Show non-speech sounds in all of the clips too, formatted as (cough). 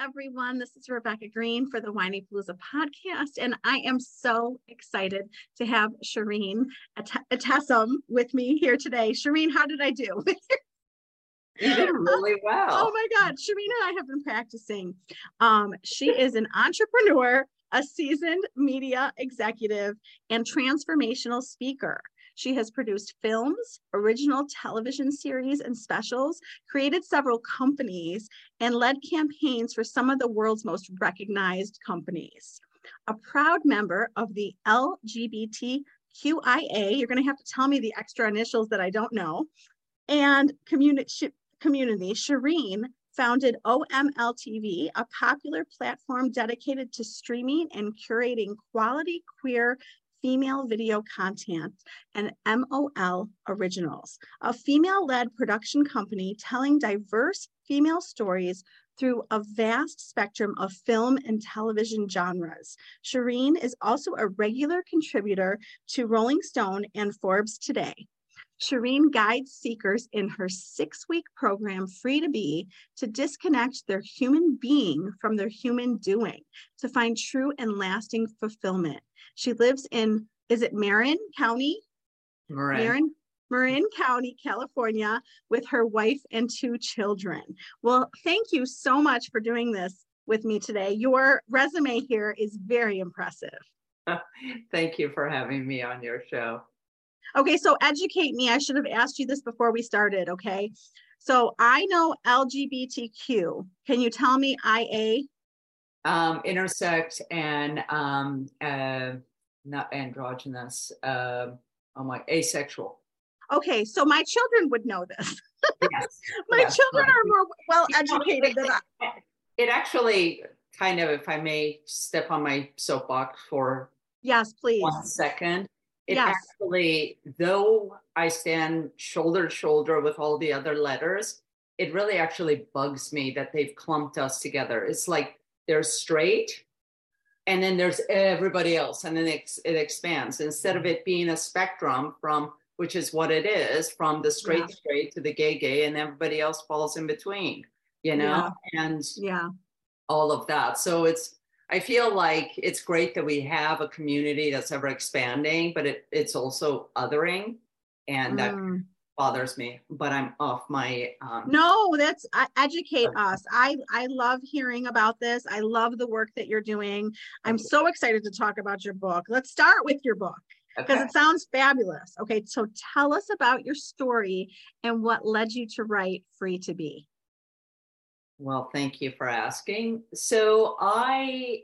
Everyone. This is Rebecca Green for the Whinypaluza podcast, and I am so excited to have Shirin Etessam with me here today. Shirin, how did I do? (laughs) You did really well. Oh my God. Sharina and I have been practicing. Um, she is an entrepreneur, a seasoned media executive, and transformational speaker. She has produced films, original television series, and specials, created several companies, and led campaigns for some of the world's most recognized companies. A proud member of the LGBTQIA, you're going to have to tell me the extra initials that I don't know, and community community, Shirin founded OMLTV, a popular platform dedicated to streaming and curating quality queer female video content and OML Originals, a female led production company telling diverse female stories through a vast spectrum of film and television genres. Shirin is also a regular contributor to Rolling Stone and Forbes Today. Shirin guides seekers in her six week program, Free to Be, to disconnect their human being from their human doing to find true and lasting fulfillment. She lives in, is it Marin County? Marin. Marin, Marin County, California, with her wife and two children. Well, thank you so much for doing this with me today. Your resume here is very impressive. (laughs) Thank you for having me on your show. Okay, so educate me. I should have asked you this before we started. Okay, so I know LGBTQ. Can you tell me IA? Um, intersex and um, uh, not androgynous. Uh, oh my, asexual. Okay, so my children would know this. Yes. (laughs) my yes, children right. are more well educated than I. It actually kind of, if I may step on my soapbox for Yes, please. one second. It Yes. actually, though I stand shoulder to shoulder with all the other letters, it really actually bugs me that they've clumped us together. It's like they're straight, and then there's everybody else, and then it, it expands instead of mm-hmm. it being a spectrum from which is what it is from the straight Yeah. straight to the gay gay, and everybody else falls in between, you know, and Yeah. all of that. So it's I feel like it's great that we have a community that's ever expanding, but it, it's also othering, and that Mm. bothers me. But I'm off my um, No, that's I, educate us. I I love hearing about this. I love the work that you're doing. I'm so excited to talk about your book. Let's start with your book because okay. it sounds fabulous. Okay, so tell us about your story and what led you to write Free to Be. Well, thank you for asking. So I,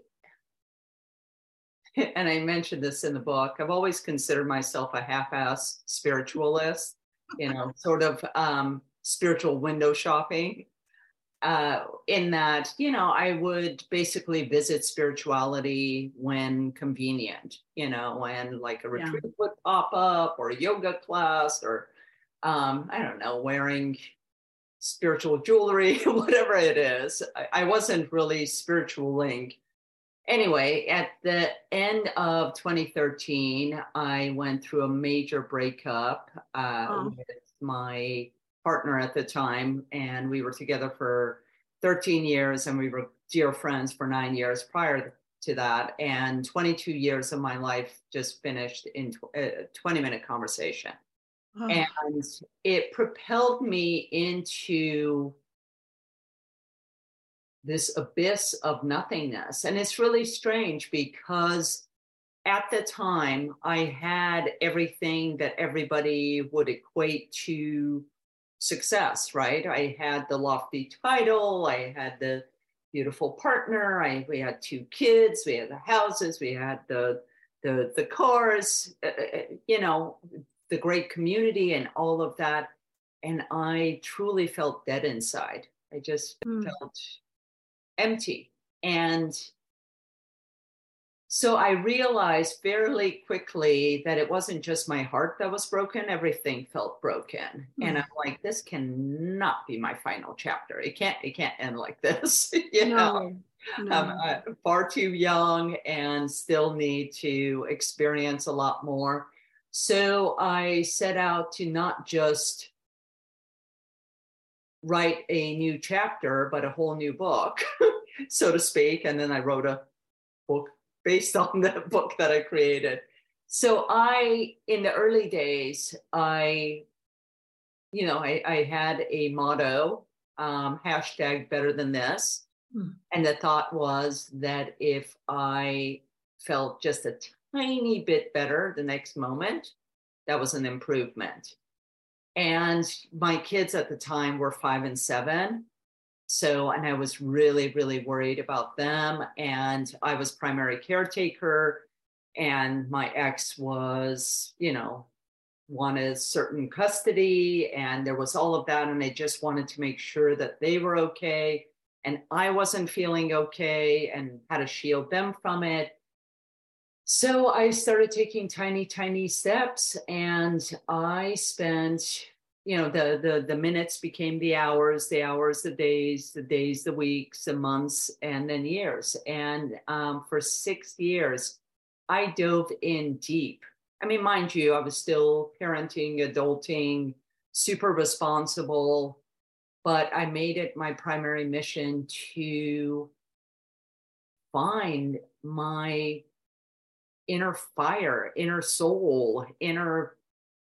(laughs) and I mentioned this in the book, I've always considered myself a half-ass spiritualist, you know, (laughs) sort of um, spiritual window shopping. Uh, in that, you know, I would basically visit spirituality when convenient, you know, when like a Yeah. retreat would pop up or a yoga class or um, I don't know, wearing spiritual jewelry, (laughs) whatever it is. I, I wasn't really spiritualing. Anyway, at the end of 2013, I went through a major breakup uh, Oh. with my partner at the time, and we were together for 13 years, and we were dear friends for nine years prior to that. And 22 years of my life just finished in a 20 minute conversation. Oh. And it propelled me into this abyss of nothingness. And it's really strange because at the time I had everything that everybody would equate to success, right? I had the lofty title, I had the beautiful partner, I we had two kids, we had the houses, we had the the the cars, uh, uh, uh you know, the great community and all of that. And I truly felt dead inside. I just mm. felt empty. And so I realized fairly quickly that it wasn't just my heart that was broken, everything felt broken. Mm. And I'm like, this cannot be my final chapter. It can't, it can't end like (laughs) this. you no, know, no. I'm uh, far too young and still need to experience a lot more. So I set out to not just write a new chapter, but a whole new book, (laughs) so to speak. And then I wrote a book based (laughs) on the book that I created. So I, in the early days, I, you know, I, I had a motto, um, hashtag better than this. Hmm. And the thought was that if I felt just a tiny bit better the next moment, that was an improvement. And my kids at the time were five and seven. So, and I was really, really worried about them. And I was primary caretaker. And my ex was, you know, wanted certain custody. And there was all of that. And I just wanted to make sure that they were okay. And I wasn't feeling okay and how to shield them from it. So I started taking tiny, tiny steps, and I spent, you know, the the the minutes became the hours, the hours, the days, the days, the weeks, the months, and then years. And um, for six years, I dove in deep. I mean, mind you, I was still parenting, adulting, super responsible, but I made it my primary mission to find my inner fire, inner soul, inner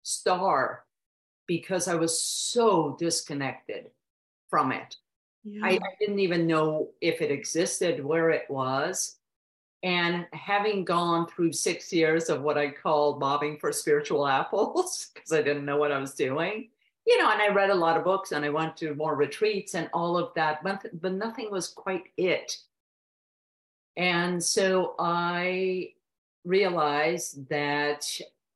star, because I was so disconnected from it. Yeah. I, I didn't even know if it existed, where it was. And having gone through six years of what I call bobbing for spiritual (laughs) apples, because I didn't know what I was doing, you know, and I read a lot of books and I went to more retreats and all of that, but, but nothing was quite it. And so I realized that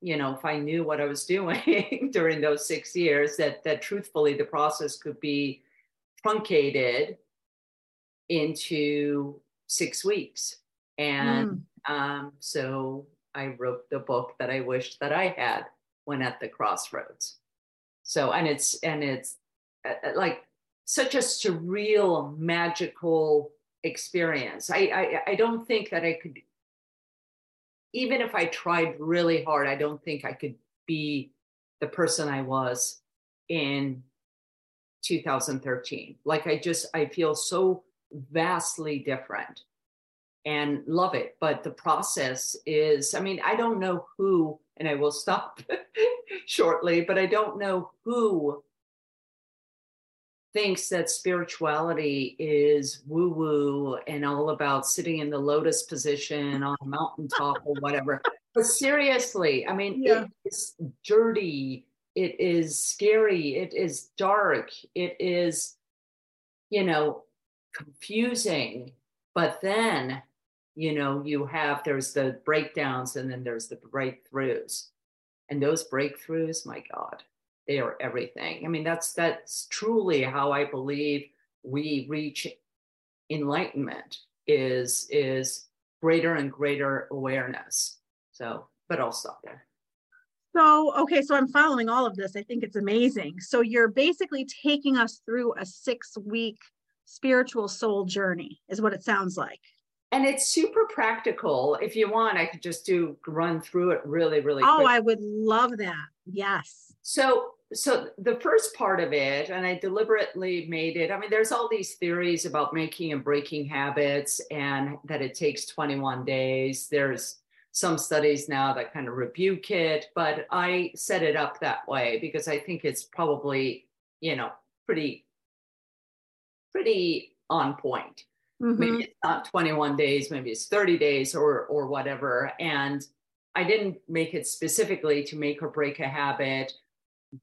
you know if i knew what i was doing (laughs) during those six years that that truthfully the process could be truncated into six weeks. And mm. um, so i wrote the book that i wished that i had when at the crossroads. So and it's and it's uh, uh like such a surreal magical experience. I, I i don't think that i could even if I tried really hard, I don't think I could be the person I was in 2013. Like I just, I feel so vastly different and love it. But the process is, I mean, I don't know who, and I will stop (laughs) shortly, but I don't know who thinks that spirituality is woo woo and all about sitting in the lotus position on a mountaintop or whatever. But seriously, I mean, yeah. it's dirty, it is scary, it is dark, it is, you know, confusing. But then, you know, you have there's the breakdowns and then there's the breakthroughs. And those breakthroughs, my God, they are everything. I mean, that's that's truly how I believe we reach enlightenment is is greater and greater awareness. So, but I'll stop there. So, okay, so I'm following all of this. I think it's amazing. So, you're basically taking us through a six week spiritual soul journey, is what it sounds like. And it's super practical. If you want, I could just do run through it really, really Oh, quick. I would love that. Yes. So so the first part of it, and I deliberately made it. I mean, there's all these theories about making and breaking habits, and that it takes 21 days. There's some studies now that kind of rebuke it, but I set it up that way because I think it's probably, you know, pretty, pretty on point. Mhm. Maybe it's not 21 days, maybe it's 30 days or or whatever. And I didn't make it specifically to make or break a habit,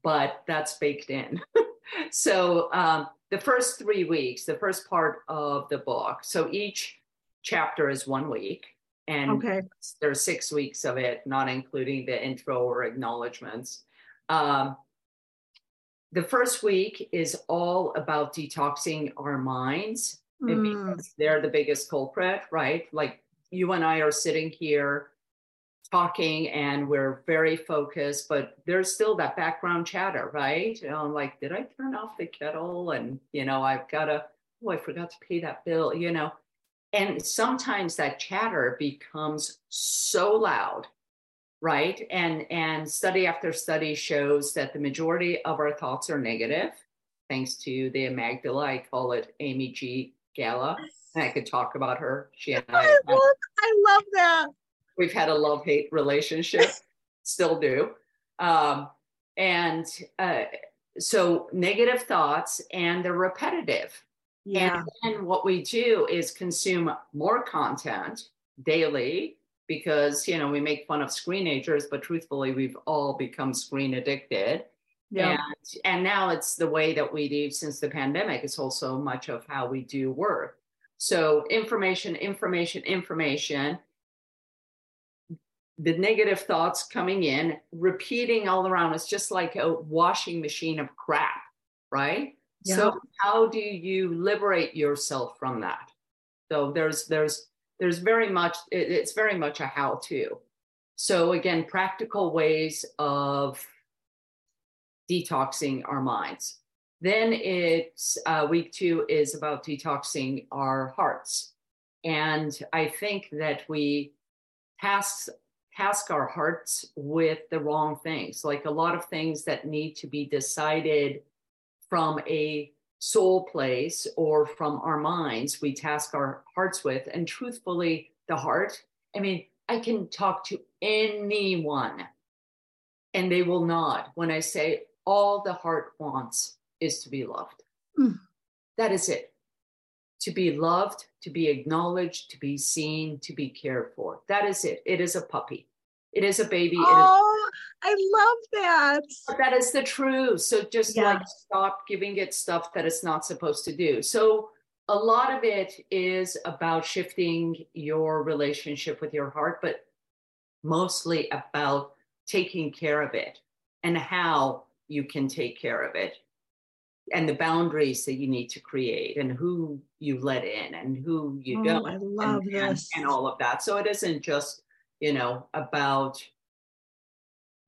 but that's baked in. (laughs) so um, the first three weeks, the first part of the book, so each chapter is one week. And Okay. there's six weeks of it, not including the intro or acknowledgments. Um, the first week is all about detoxing our minds Mm, because they're the biggest culprit, right? Like you and I are sitting here talking and we're very focused, but there's still that background chatter, right? You know, like, did I turn off the kettle? And, you know, I've got to, oh, I forgot to pay that bill, you know. And sometimes that chatter becomes so loud, right? And and study after study shows that the majority of our thoughts are negative, thanks to the amygdala. I call it Amy G. Gala. And I could talk about her. She and I, I love, I love that. We've had a love hate relationship, (laughs) still do. Um, and uh, so negative thoughts, and they're repetitive. Yeah. And then what we do is consume more content daily because you know we make fun of screenagers, but truthfully, we've all become screen addicted. Yeah. And and now it's the way that we do since the pandemic. It's also much of how we do work. So information, information, information. The negative thoughts coming in, repeating all around. It's just like a washing machine of crap, right? Yeah. So how do you liberate yourself from that? So there's there's there's very much it- it's very much a how to. So again, practical ways of detoxing our minds. Then it's uh, week two is about detoxing our hearts. And I think that we task, task our hearts with the wrong things, like a lot of things that need to be decided from a soul place or from our minds, we task our hearts with. And truthfully, the heart, I mean, I can talk to anyone and they will nod when I say all the heart wants is to be loved. Mm. That is it. To be loved, to be acknowledged, to be seen, to be cared for. That is it. It is a puppy. It is a baby. It is Oh, I love that. but that is the truth. So just Yeah. like stop giving it stuff that it's not supposed to do. So a lot of it is about shifting your relationship with your heart, but mostly about taking care of it and how you can take care of it and the boundaries that you need to create and who you let in and who you Oh, don't I love and, this. and all of that. So it isn't just, you know, about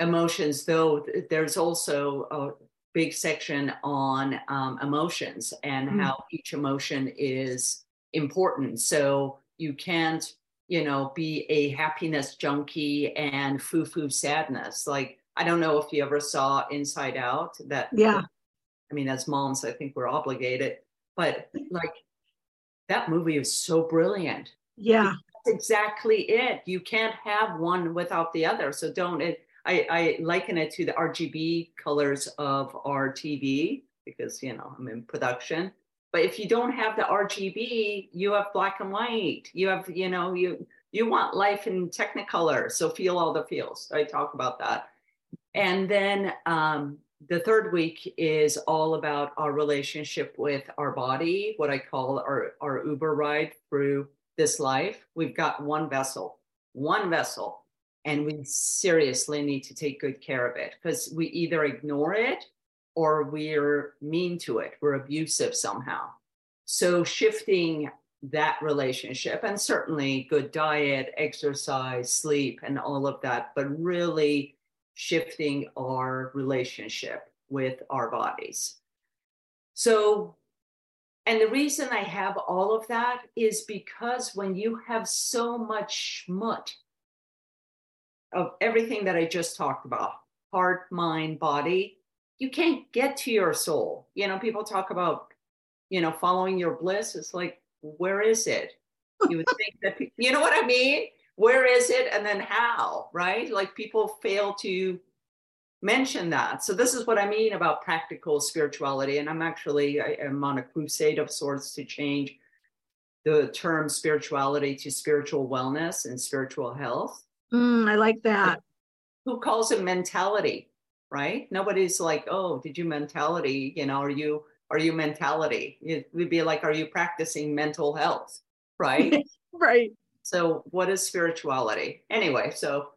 emotions, though there's also a big section on um, emotions and Mm. how each emotion is important. So you can't, you know, be a happiness junkie and foo-foo sadness. Like, I don't know if you ever saw Inside Out that Yeah. I mean, as moms, I think we're obligated, but like that movie is so brilliant. Yeah. That's exactly it. You can't have one without the other. So don't it. I, I liken it to the RGB colors of our TV because you know I'm in production. But if you don't have the RGB, you have black and white. You have you know you you want life in Technicolor. So feel all the feels. I talk about that. And then um, the third week is all about our relationship with our body, what I call our, our Uber ride through this life. We've got one vessel, one vessel, and we seriously need to take good care of it because we either ignore it or we're mean to it, we're abusive somehow. So shifting that relationship and certainly good diet, exercise, sleep, and all of that, but really shifting our relationship with our bodies. So, and the reason I have all of that is because when you have so much schmut of everything that I just talked about heart, mind, body you can't get to your soul. You know, people talk about, you know, following your bliss. It's like, where is it? You would think that, you know what I mean? Where is it? And then how, right? Like people fail to mention that. So this is what I mean about practical spirituality. And I'm actually, I am on a crusade of sorts to change the term spirituality to spiritual wellness and spiritual health. Mm, I like that. Who calls it mentality? right? Nobody's like, oh, did you mentality? You know, are you are you mentality? It would be like, are you practicing mental health? Right. (laughs) right. So what is spirituality? Anyway, so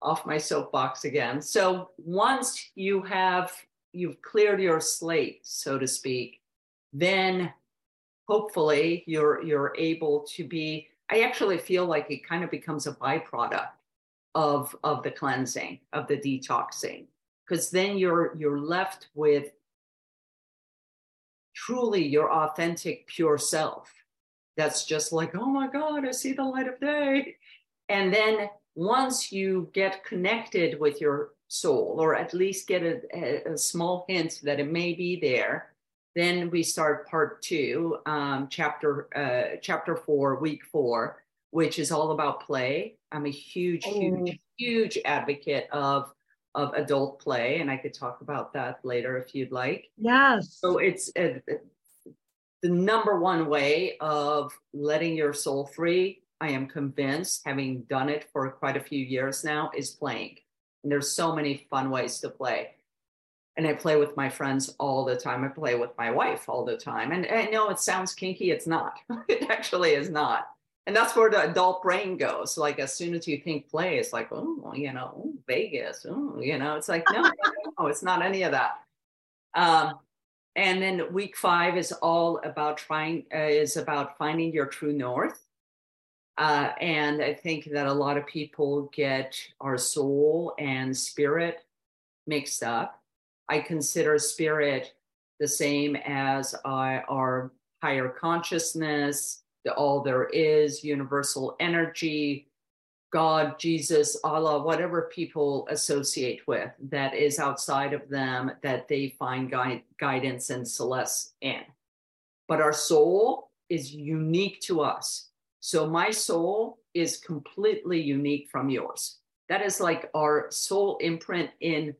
off my soapbox again. So once you have you've cleared your slate, so to speak, then hopefully you're you're able to be I actually feel like it kind of becomes a byproduct of of the cleansing, of the detoxing because then you're you're left with truly your authentic pure self that's just like oh my god i see the light of day and then once you get connected with your soul or at least get a, a, small hint that it may be there then we start part two um, chapter uh, chapter four week four which is all about play i'm a huge huge oh. huge advocate of of adult play, and I could talk about that later if you'd like. Yes. So it's uh, the number one way of letting your soul free. I am convinced, having done it for quite a few years now, is playing. And there's so many fun ways to play. And I play with my friends all the time. I play with my wife all the time. And I know it sounds kinky, it's not. (laughs) it actually is not and that's where the adult brain goes. Like as soon as you think play, it's like, oh, you know, Vegas, oh, you know, it's like, no, no, no, it's not any of that. Um, and then week five is all about trying, uh, is about finding your true north. Uh, and I think that a lot of people get our soul and spirit mixed up. I consider spirit the same as our, our higher consciousness, the all there is, universal energy, God, Jesus, Allah, whatever people associate with that is outside of them that they find guide, guidance and solace in. But our soul is unique to us. So my soul is completely unique from yours. That is like our soul imprint in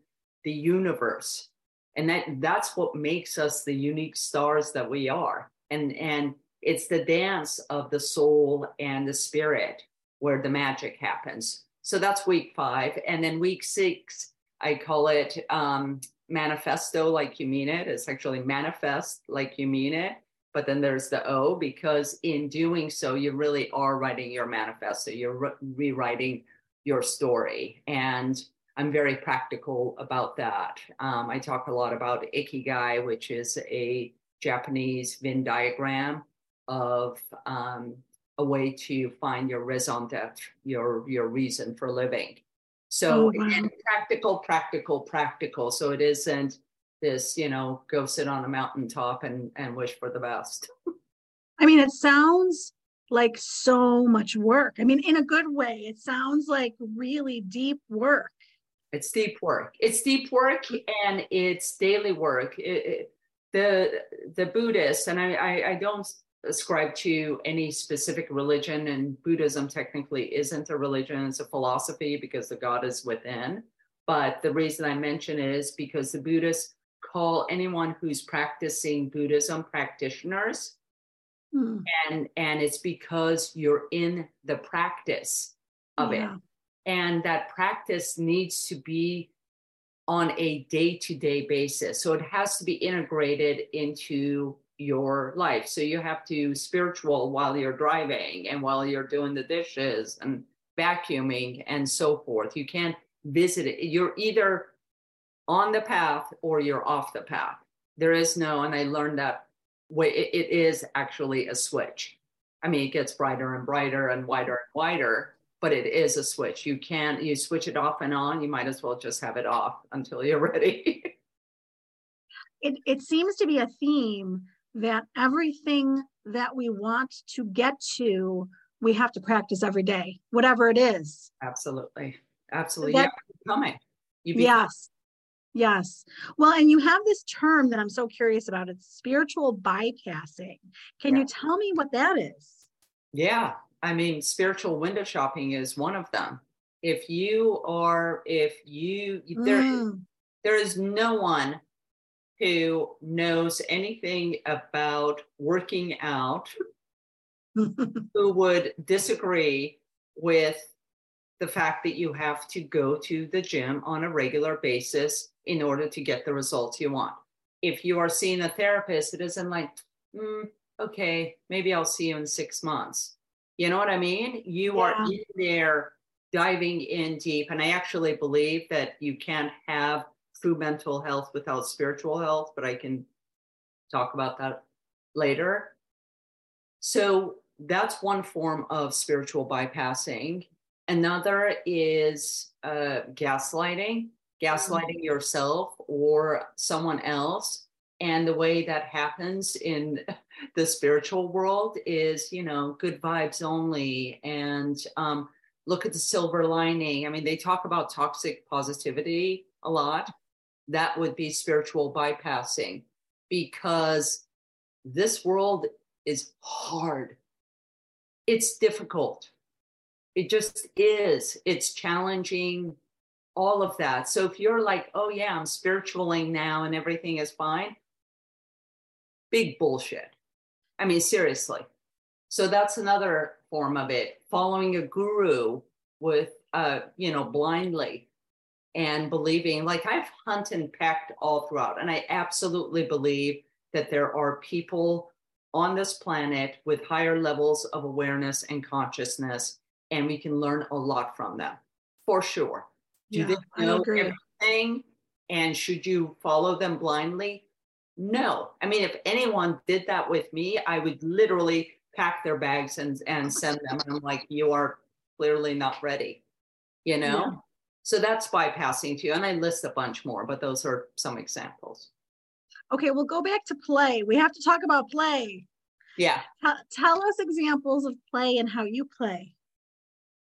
the universe. And that that's what makes us the unique stars that we are. And and it's the dance of the soul and the spirit where the magic happens. So that's week five. And then week six, I call it um, manifesto like you mean it. It's actually manifest like you mean it. But then there's the O because in doing so, you really are writing your manifesto. You're re- rewriting your story. And I'm very practical about that. Um, I talk a lot about Ikigai, which is a Japanese Venn diagram of um, a way to find your raison d'etre, your your reason for living. So oh, wow. practical, practical, practical. So it isn't this, you know, go sit on a mountaintop and and wish for the best. (laughs) I mean, it sounds like so much work. I mean, in a good way. It sounds like really deep work. It's deep work. It's deep work and it's daily work. It, it, the the Buddhists, and I, I, I don't ascribe to any specific religion, and Buddhism technically isn't a religion, it's a philosophy because the God is within. But the reason I mention it is because the Buddhists call anyone who's practicing Buddhism practitioners. Hmm. And, and it's because you're in the practice of yeah. it. And that practice needs to be on a day to day basis. So it has to be integrated into your life. So you have to spiritual while you're driving and while you're doing the dishes and vacuuming and so forth. You can't visit it. You're either on the path or you're off the path. There is no, and I learned that way it, is actually a switch. I mean, it gets brighter and brighter and wider and wider, but it is a switch. You can't, you switch it off and on. You might as well just have it off until you're (laughs) ready. it, it seems to be a theme that everything that we want to get to, we have to practice every day, whatever it is. Absolutely. Absolutely. That, yeah. You become, yes. Yes. Well, and you have this term that I'm so curious about. It's spiritual bypassing. Can Yeah. you tell me what that is? Yeah. I mean, spiritual window shopping is one of them. If you are, if you, there, Mm. there is no one who knows anything about working out (laughs) who would disagree with the fact that you have to go to the gym on a regular basis in order to get the results you want. If you are seeing a therapist, it isn't like, "Mm, okay, maybe I'll see you in six months. You know what I mean? You are in there diving in deep. And I actually believe that you can't have true mental health without spiritual health, but I can talk about that later. So that's one form of spiritual bypassing. Another is uh, gaslighting, gaslighting yourself or someone else. And the way that happens in (laughs) the spiritual world is, you know, good vibes only and um, look at the silver lining. I mean, they talk about toxic positivity a lot. That would be spiritual bypassing because this world is hard. It's difficult. It just is. It's challenging, all of that. So if you're like, oh, yeah, I'm spiritualing now and everything is fine, big bullshit. I mean, seriously. So that's another form of it. Following a guru with, uh, you know, blindly and believing, like I've hunted and pecked all throughout, and I absolutely believe that there are people on this planet with higher levels of awareness and consciousness, and we can learn a lot from them for sure. Do Yeah, they know everything? And should you follow them blindly? No. I mean, if anyone did that with me, I would literally pack their bags and, and send them. And I'm like, you are clearly not ready, you know? Yeah. So that's bypassing too. And I list a bunch more, but those are some examples. Okay, we'll go back to play. We have to talk about play. Yeah. Tell, tell us examples of play and how you play.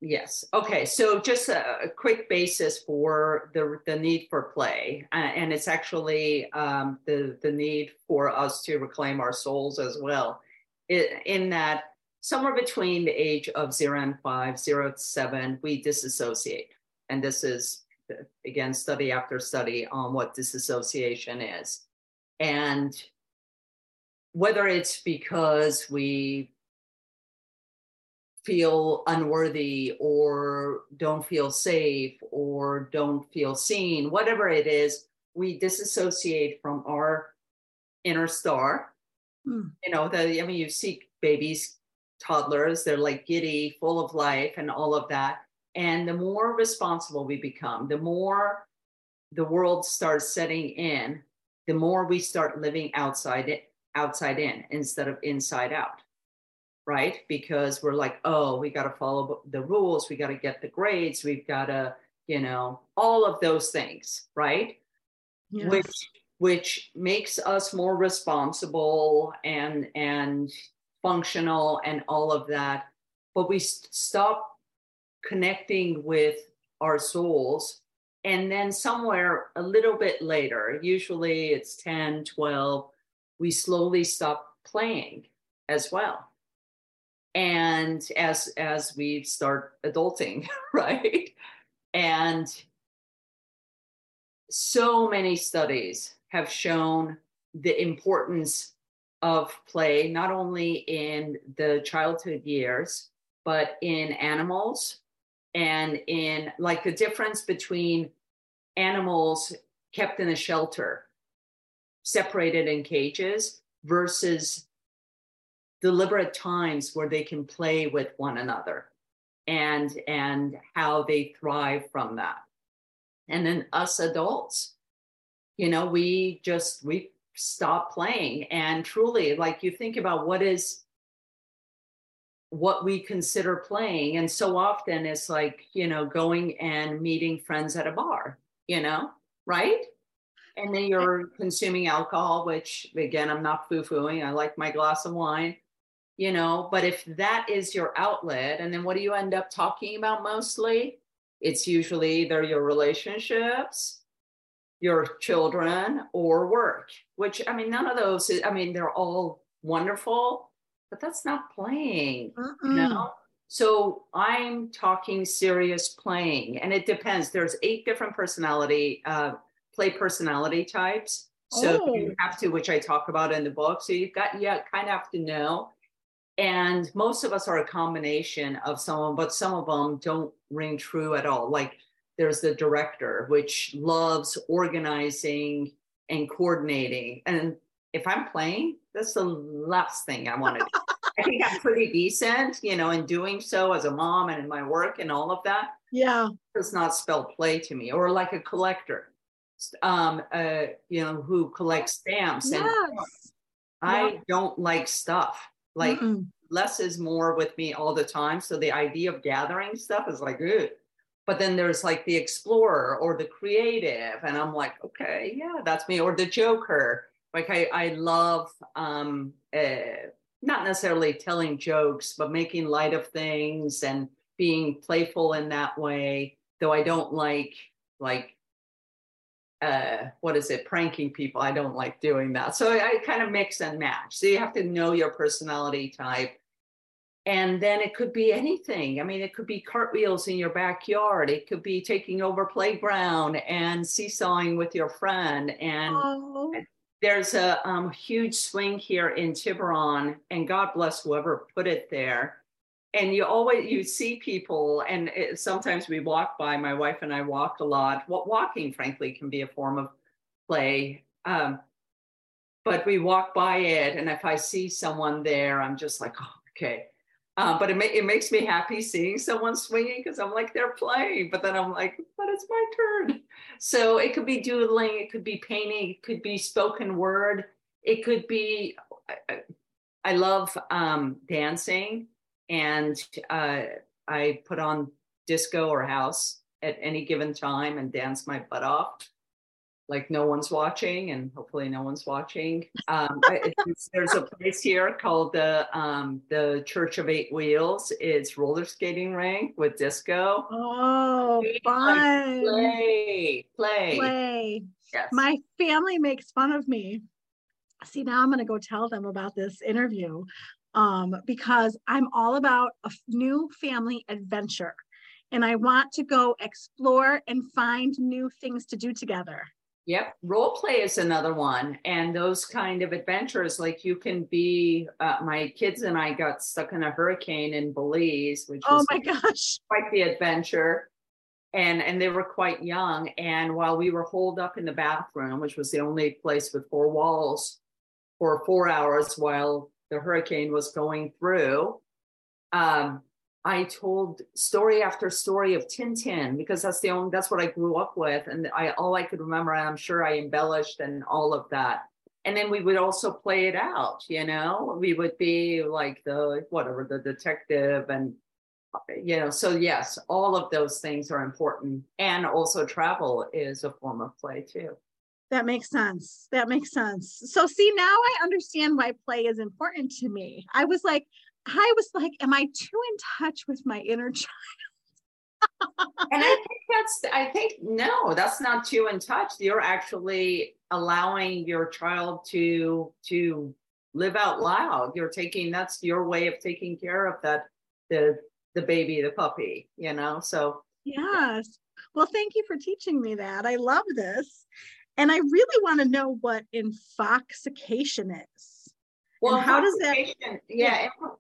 Yes. Okay. So just a, a quick basis for the the need for play, uh, and it's actually um, the the need for us to reclaim our souls as well. I in that somewhere between the age of zero and five, zero to seven, we disassociate, and this is again study after study on what disassociation is, and whether it's because we feel unworthy or don't feel safe or don't feel seen, whatever it is, we disassociate from our inner star. Hmm. You know, the, I mean, you see babies, toddlers, they're like giddy, full of life, and all of that. And the more responsible we become, the more the world starts setting in, the more we start living outside it, outside in instead of inside out right? Because we're like, oh, we got to follow the rules, we got to get the grades, we've got to, you know, all of those things, right? Yes. Which which makes us more responsible and and functional and all of that. But we st- stop connecting with our souls. And then somewhere a little bit later, usually it's 10, 12, we slowly stop playing as well. And as as we start adulting (laughs) right? And so many studies have shown the importance of play not only in the childhood years but in animals and in like the difference between animals kept in a shelter separated in cages versus deliberate times where they can play with one another and and how they thrive from that. And then us adults you know we just we stop playing. And truly like you think about what is what we consider playing and so often it's like you know going and meeting friends at a bar you know right? And then you're consuming alcohol which again i'm not foo-fooing i like my glass of wine you know but if that is your outlet and then what do you end up talking about mostly? It's usually either your relationships your children or work, which I mean, none of those, I mean, they're all wonderful, but that's not playing, you know? So I'm talking serious playing, and it depends. There's eight different personality, uh, play personality types. So Oh. you have to, which I talk about in the book. So you've got, yeah, kind of have to know. And most of us are a combination of someone, but some of them don't ring true at all. Like there's the director, which loves organizing and coordinating. And if I'm playing, that's the last thing I want to do. I think I'm pretty decent, you know, in doing so as a mom and in my work and all of that Yeah. does not spell play to me. Or like a collector, um, uh, you know, who collects stamps. And Yes. I don't like stuff. Like Mm-mm. less is more with me all the time. So the idea of gathering stuff is like, good. But then there's like the explorer or the creative, and I'm like, okay, yeah, that's me. Or the joker. Like I, I love um, uh, not necessarily telling jokes, but making light of things and being playful in that way. Though I don't like like uh what is it? Pranking people. I don't like doing that. So I, I kind of mix and match. So you have to know your personality type. And then it could be anything. I mean it could be cartwheels in your backyard. It could be taking over playground and seesawing with your friend and Oh. There's a um, huge swing here in Tiburon, and God bless whoever put it there. And you always you see people, and it, sometimes we walk by. My wife and I walk a lot. Well, walking, frankly, can be a form of play. Um, but we walk by it, and if I see someone there, I'm just like, oh, okay. Uh, but it, ma- it makes me happy seeing someone swinging because I'm like they're playing. But then I'm like, but it's my turn. So it could be doodling, it could be painting, it could be spoken word, it could be. I, I love um, dancing, and uh, I put on disco or house at any given time and dance my butt off, like no one's watching, and hopefully no one's watching. Um, I- there's a place here called the um, the Church of Eight Wheels. It's roller skating rink with disco. Oh, fun. Play, play. Play. Yes. My family makes fun of me. See, now I'm going to go tell them about this interview um, because I'm all about a new family adventure. And I want to go explore and find new things to do together. Yep. Role play is another one. And those kind of adventures, like you can be, uh, my kids and I got stuck in a hurricane in Belize, which Oh was my gosh. quite the adventure. And, and they were quite young. And while we were holed up in the bathroom, which was the only place with four walls for four hours while the hurricane was going through, um, I told story after story of Tintin because that's the only that's what I grew up with, and I all I could remember. And I'm sure I embellished and all of that. And then we would also play it out. You know, we would be like the whatever the detective and you know. So yes, all of those things are important, and also travel is a form of play too. That makes sense. That makes sense. So, see, now I understand why play is important to me. I was like, I was like, am I too in touch with my inner child? (laughs) and I think that's I think no, that's not too in touch. You're actually allowing your child to to live out loud. You're taking that's your way of taking care of that the the baby, the puppy, you know. So Yes. Well, thank you for teaching me that. I love this. And I really want to know what infoxication is. well, how does that- Yeah, inf-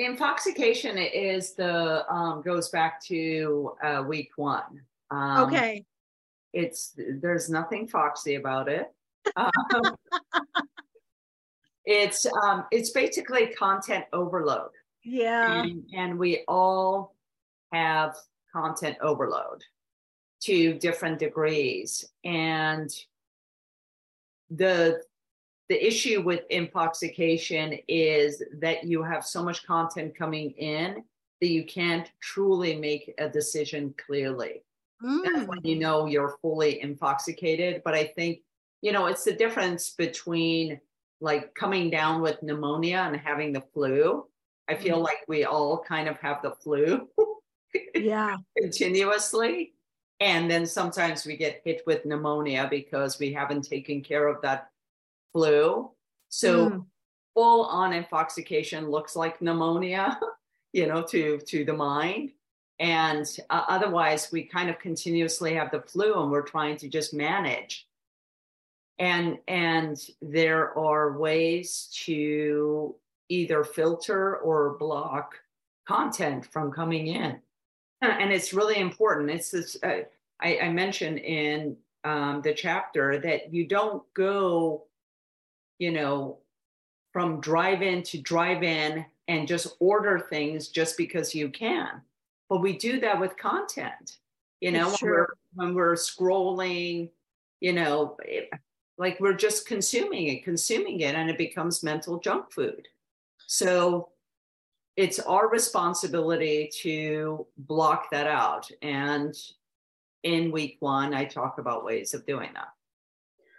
infoxication is the um goes back to uh week one. Um, okay. it's there's nothing foxy about it. (laughs) Um, it's um, it's basically content overload, Yeah. and, and we all have content overload to different degrees, and the the issue with infoxication is that you have so much content coming in that you can't truly make a decision clearly that's Mm. when you know you're fully intoxicated. But I think, you know, it's the difference between like coming down with pneumonia and having the flu. I feel like we all kind of have the flu Yeah. (laughs) continuously. And then sometimes we get hit with pneumonia because we haven't taken care of that flu. So Mm. full on infoxication looks like pneumonia, (laughs) you know, to to the mind. And uh, otherwise, we kind of continuously have the flu, and we're trying to just manage. And and there are ways to either filter or block content from coming in, and it's really important. It's this. Uh, I, I mentioned in um, the chapter that you don't go, you know, from drive in to drive in and just order things just because you can. But we do that with content, you know, when we're, when we're scrolling, you know, it- like we're just consuming it, consuming it, and it becomes mental junk food. So it's our responsibility to block that out. And in week one, I talk about ways of doing that.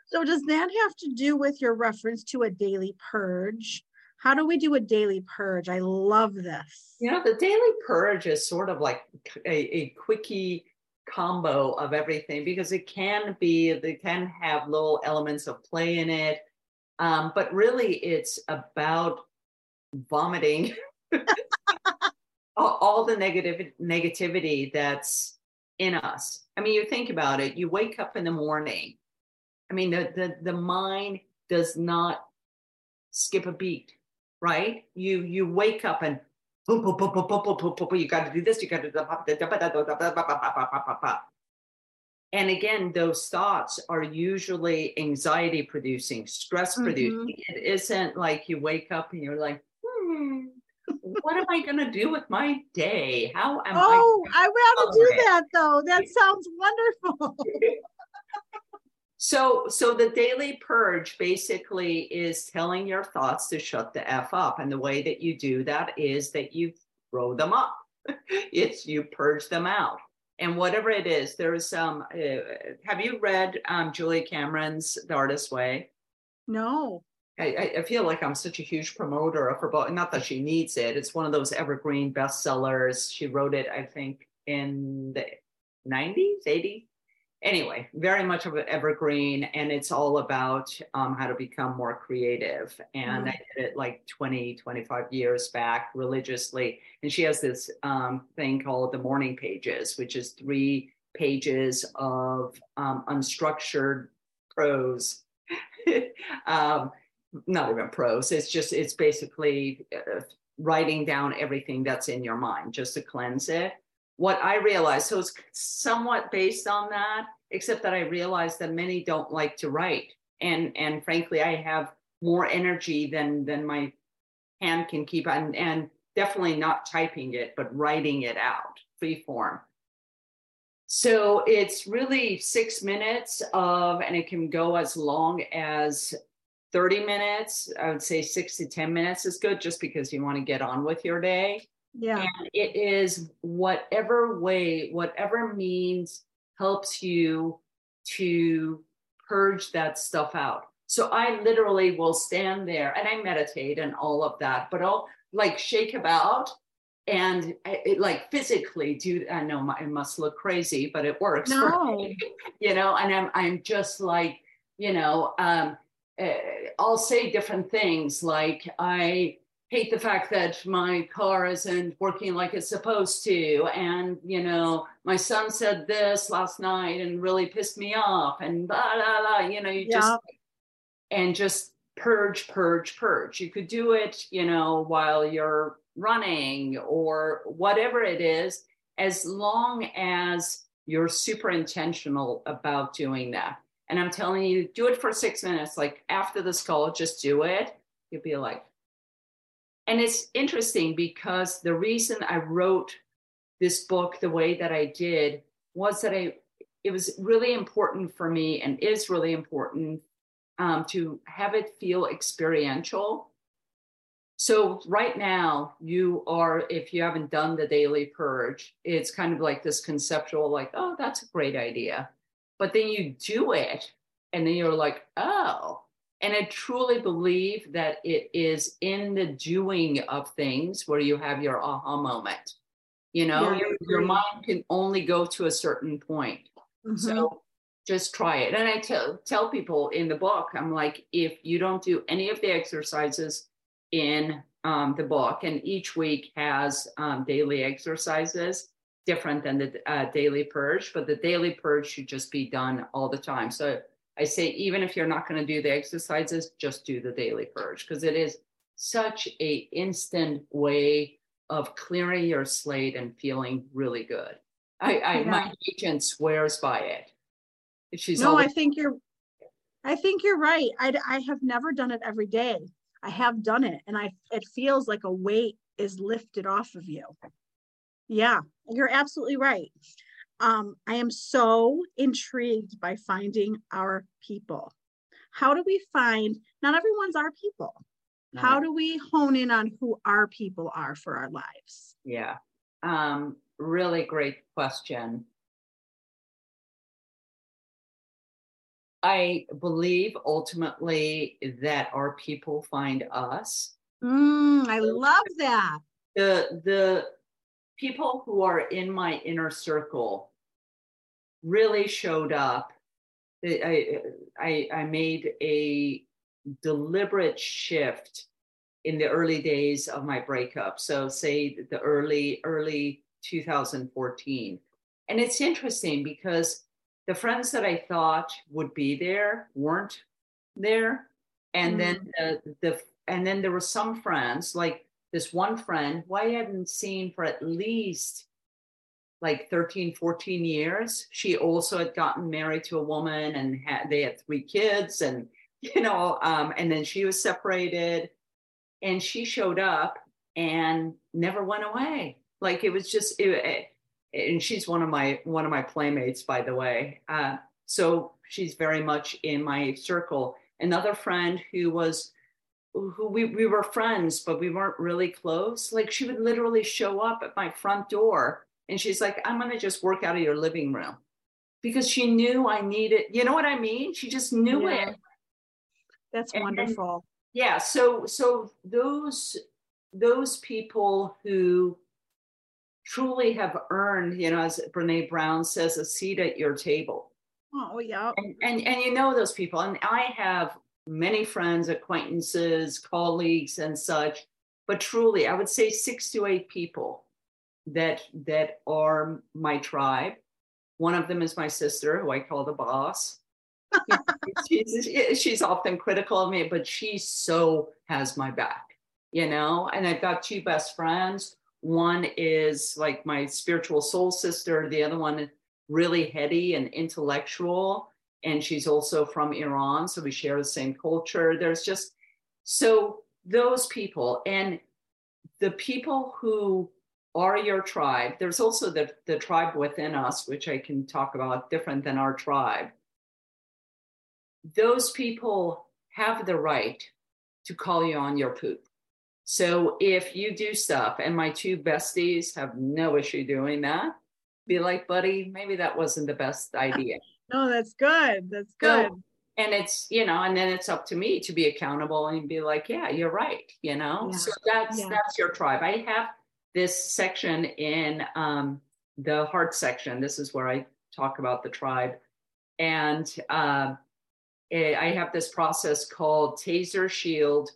So does that have to do with your reference to a daily purge? How do we do a daily purge? I love this. You know, the daily purge is sort of like a, a quickie combo of everything because it can be, it can have little elements of play in it. Um, but really, it's about vomiting (laughs) all, all the negative negativity that's in us. I mean, you think about it, you wake up in the morning. I mean, the, the, the mind does not skip a beat, right? You you wake up and boom, boom, boom, boom, boom, boom, boom, boom, boom, you got to do this, you got to do that. And again, those thoughts are usually anxiety producing, stress producing. It isn't like you wake up and you're like, hmm, what am I going to do with my day? How am I? Oh, I want to do that though. That sounds wonderful. So, so the daily purge basically is telling your thoughts to shut the f up, and the way that you do that is that you throw them up. (laughs) it's you purge them out, and whatever it is, there's some. Uh, have you read um, Julia Cameron's The Artist's Way? No. I, I- I feel like I'm such a huge promoter of her book. Not that she needs it. It's one of those evergreen bestsellers. She wrote it, I think, in the 90s, 80s. Anyway, very much of an evergreen, and it's all about um, how to become more creative. And Mm. I did it like 20, 25 years back religiously. And she has this um, thing called the morning pages, which is three pages of um, unstructured prose. (laughs) um, not even prose. It's just it's basically uh, writing down everything that's in your mind just to cleanse it. What I realized, so it's somewhat based on that, except that I realized that many don't like to write, and and frankly, I have more energy than than my hand can keep, and and definitely not typing it, but writing it out, free form. So it's really six minutes of, and it can go as long as 30 minutes. I would say six to 10 minutes is good just because you want to get on with your day. Yeah. And it is whatever way, whatever means helps you to purge that stuff out. So I literally will stand there and I meditate and all of that, but I'll like shake about and I- it, like physically do. I know my- it must look crazy, but it works. No. (laughs) you know, and I'm I'm just like you know, um, uh, I'll say different things like I hate the fact that my car isn't working like it's supposed to. And you know my son said this last night and really pissed me off and blah blah blah you know you Yeah. just and just purge purge purge. You could do it you know while you're running or whatever it is as long as you're super intentional about doing that. And i'm telling you do it for six minutes. Like after this call just do it. You'll be like and it's interesting because the reason I wrote this book the way that I did was that I it was really important for me and is really important um, to have it feel experiential. So right now you are, if you haven't done the daily purge, it's kind of like this conceptual, like, oh, that's a great idea. But then you do it, and then you're like, oh, and I truly believe that it is in the doing of things where you have your aha moment. You know, Yeah, your, your mind can only go to a certain point. Mhm. So just try it. And I tell tell people in the book, I'm like, if you don't do any of the exercises in um, the book, and each week has um, daily exercises different than the uh, daily purge, but the daily purge should just be done all the time. So I say, even if you're not going to do the exercises, just do the daily purge because it is such a instant way of clearing your slate and feeling really good. I, I my agent swears by it. She's no, I think you're, I think you're right. I, I have never done it every day. I have done it and I, it feels like a weight is lifted off of you. Yeah, you're absolutely right. Um, I am so intrigued by finding our people. How do we find, not everyone's our people. How do we hone in on who our people are for our lives? yeah. Um, really great question. I believe ultimately that our people find us. Mm, I love that. The the people who are in my inner circle really showed up. I I, I made a deliberate shift in the early days of my breakup. So say the early early 2014. And it's interesting because the friends that I thought would be there weren't there. And mm-hmm. then the, the and then there were some friends like this one friend who I hadn't seen for at least like 13, 14 years. She also had gotten married to a woman and had they had three kids and (laughs) you know, um, and then she was separated and she showed up and never went away. Like it was just it, and she's one of my one of my playmates by the way uh, so she's very much in my circle another friend who was who we, we were friends but we weren't really close like she would literally show up at my front door and she's like i'm going to just work out of your living room because she knew i needed you know what i mean she just knew Yeah. it That's And- and- wonderful. yeah so so those those people who truly have earned you know as brene brown says a seat at your table Oh, yeah. and and, and you know those people and i have many friends acquaintances colleagues and such but truly i would say six to eight people that that are my tribe. One of them is my sister who i call the boss. (laughs) She's, she's often critical of me but she so has my back you know? And i've got two best friends. One is like my spiritual soul sister. The other one really heady and intellectual and she's also from iran so we share the same culture. There's just so those people and the people who are your tribe there's also the, the tribe within us which i can talk about different than our tribe. Those people have the right to call you on your poop. So if you do stuff and my two besties have no issue doing that be like buddy maybe that wasn't the best idea No, that's good. That's good. So- and it's you know and then it's up to me to be accountable and be like yeah you're right you know Yeah. so that's Yeah. that's your tribe i have this section in um the heart section this is where i talk about the tribe and uh, eh, i have this process called taser shield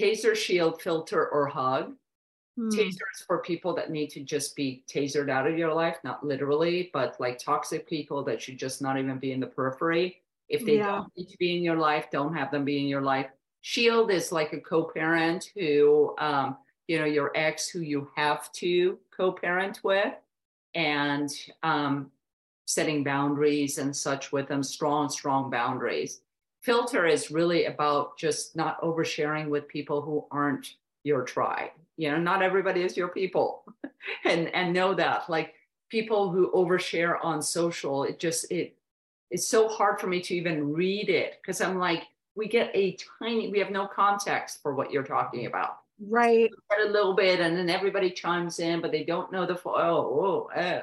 taser shield filter or hug Hmm. tasers for people that need to just be tasered out of your life, not literally, but like toxic people that should just not even be in the periphery. If they Yeah. don't need to be in your life, don't have them be in your life. Shield is like a co-parent who, um, you know, your ex who you have to co-parent with, and um, setting boundaries and such with them, strong, strong boundaries. Filter is really about just not oversharing with people who aren't your tribe. You know not everybody is your people. (laughs) And and know that like people who overshare on social it just it it's so hard for me to even read it because i'm like we get a tiny we have no context for what you're talking about. Right. A little bit and then everybody chimes in but they don't know the full oh, oh eh.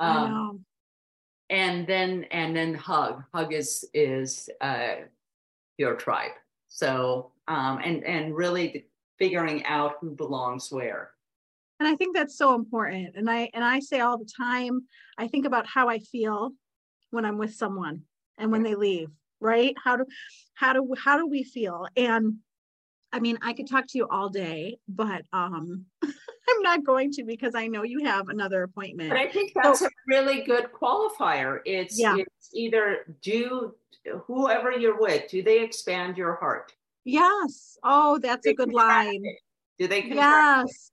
Um, and then and then hug. Hug is is uh your tribe. So um and and really figuring out who belongs where and i think that's so important and i and i say all the time i think about how i feel when i'm with someone and when they leave right how do how do how do we feel and i mean i could talk to you all day but um (laughs) i'm not going to because i know you have another appointment But I think that's a really good qualifier. It's, Yeah. it's either do whoever you're with, do they expand your heart? Yes oh that's a good line it. Do they contract it? yes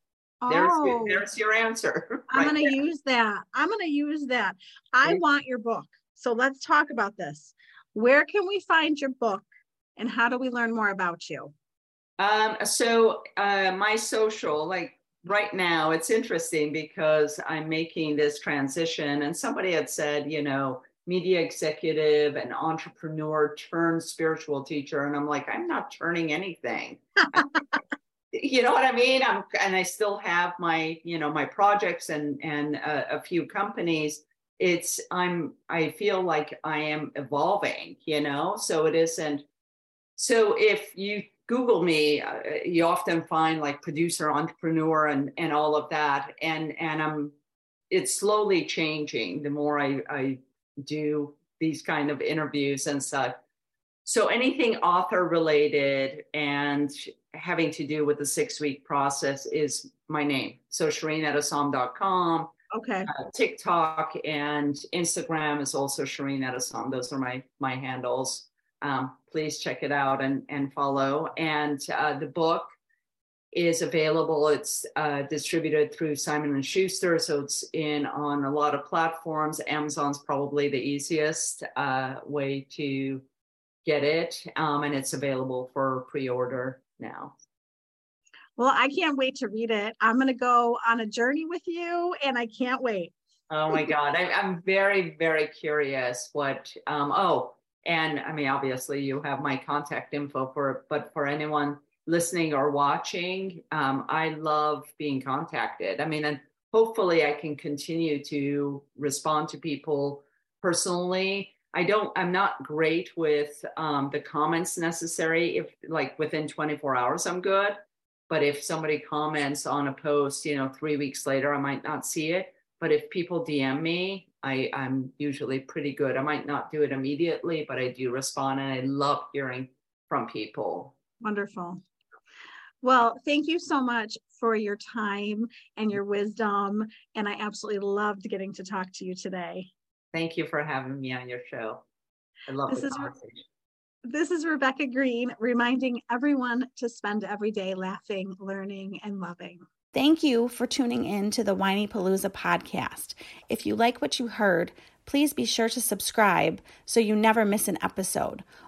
There's, oh your, there's your answer. (laughs) I'm gonna use that. I'm gonna use that. I want your book. So let's talk about this. Where can we find your book and how do we learn more about you? Um, so uh, my social, like right now, it's interesting because I'm making this transition, and somebody had said, you know, media executive and entrepreneur turned spiritual teacher, and I'm like, I'm not turning anything. (laughs) you know what I mean? I'm, and I still have my, you know, my projects and and a, a few companies. It's I'm I feel like I am evolving, you know. So it isn't so if you Google me, uh, you often find like producer, entrepreneur, and and all of that. And and I'm it's slowly changing the more I I do these kind of interviews and such. So anything author related and having to do with the six week process is my name. So ShirinEtessam.com, Okay. uh, TikTok and Instagram is also Shirin Etessam. Those are my my handles. Um, please check it out and and follow. And uh, the book is available. It's uh, distributed through Simon and Schuster, so it's in on a lot of platforms. Amazon's probably the easiest uh, way to get it, um, and it's available for pre-order now. Well, I can't wait to read it. I'm gonna go on a journey with you and I can't wait. Oh my God. I, I'm very, very curious what, um, oh, and I mean, obviously you have my contact info for, but for anyone listening or watching, um, I love being contacted. I mean, and hopefully I can continue to respond to people personally. I don't, I'm not great with um, the comments necessary. If like within 24 hours, I'm good. But if somebody comments on a post, you know, three weeks later, I might not see it. But if people DM me, I, I'm usually pretty good. I might not do it immediately, but I do respond and I love hearing from people. Wonderful. Well, thank you so much for your time and your wisdom. And I absolutely loved getting to talk to you today. Thank you for having me on your show. I love This the is- conversation. This is Rebecca Green reminding everyone to spend every day laughing, learning, and loving. Thank you for tuning in to the Whinypaluza podcast. If you like what you heard, please be sure to subscribe so you never miss an episode.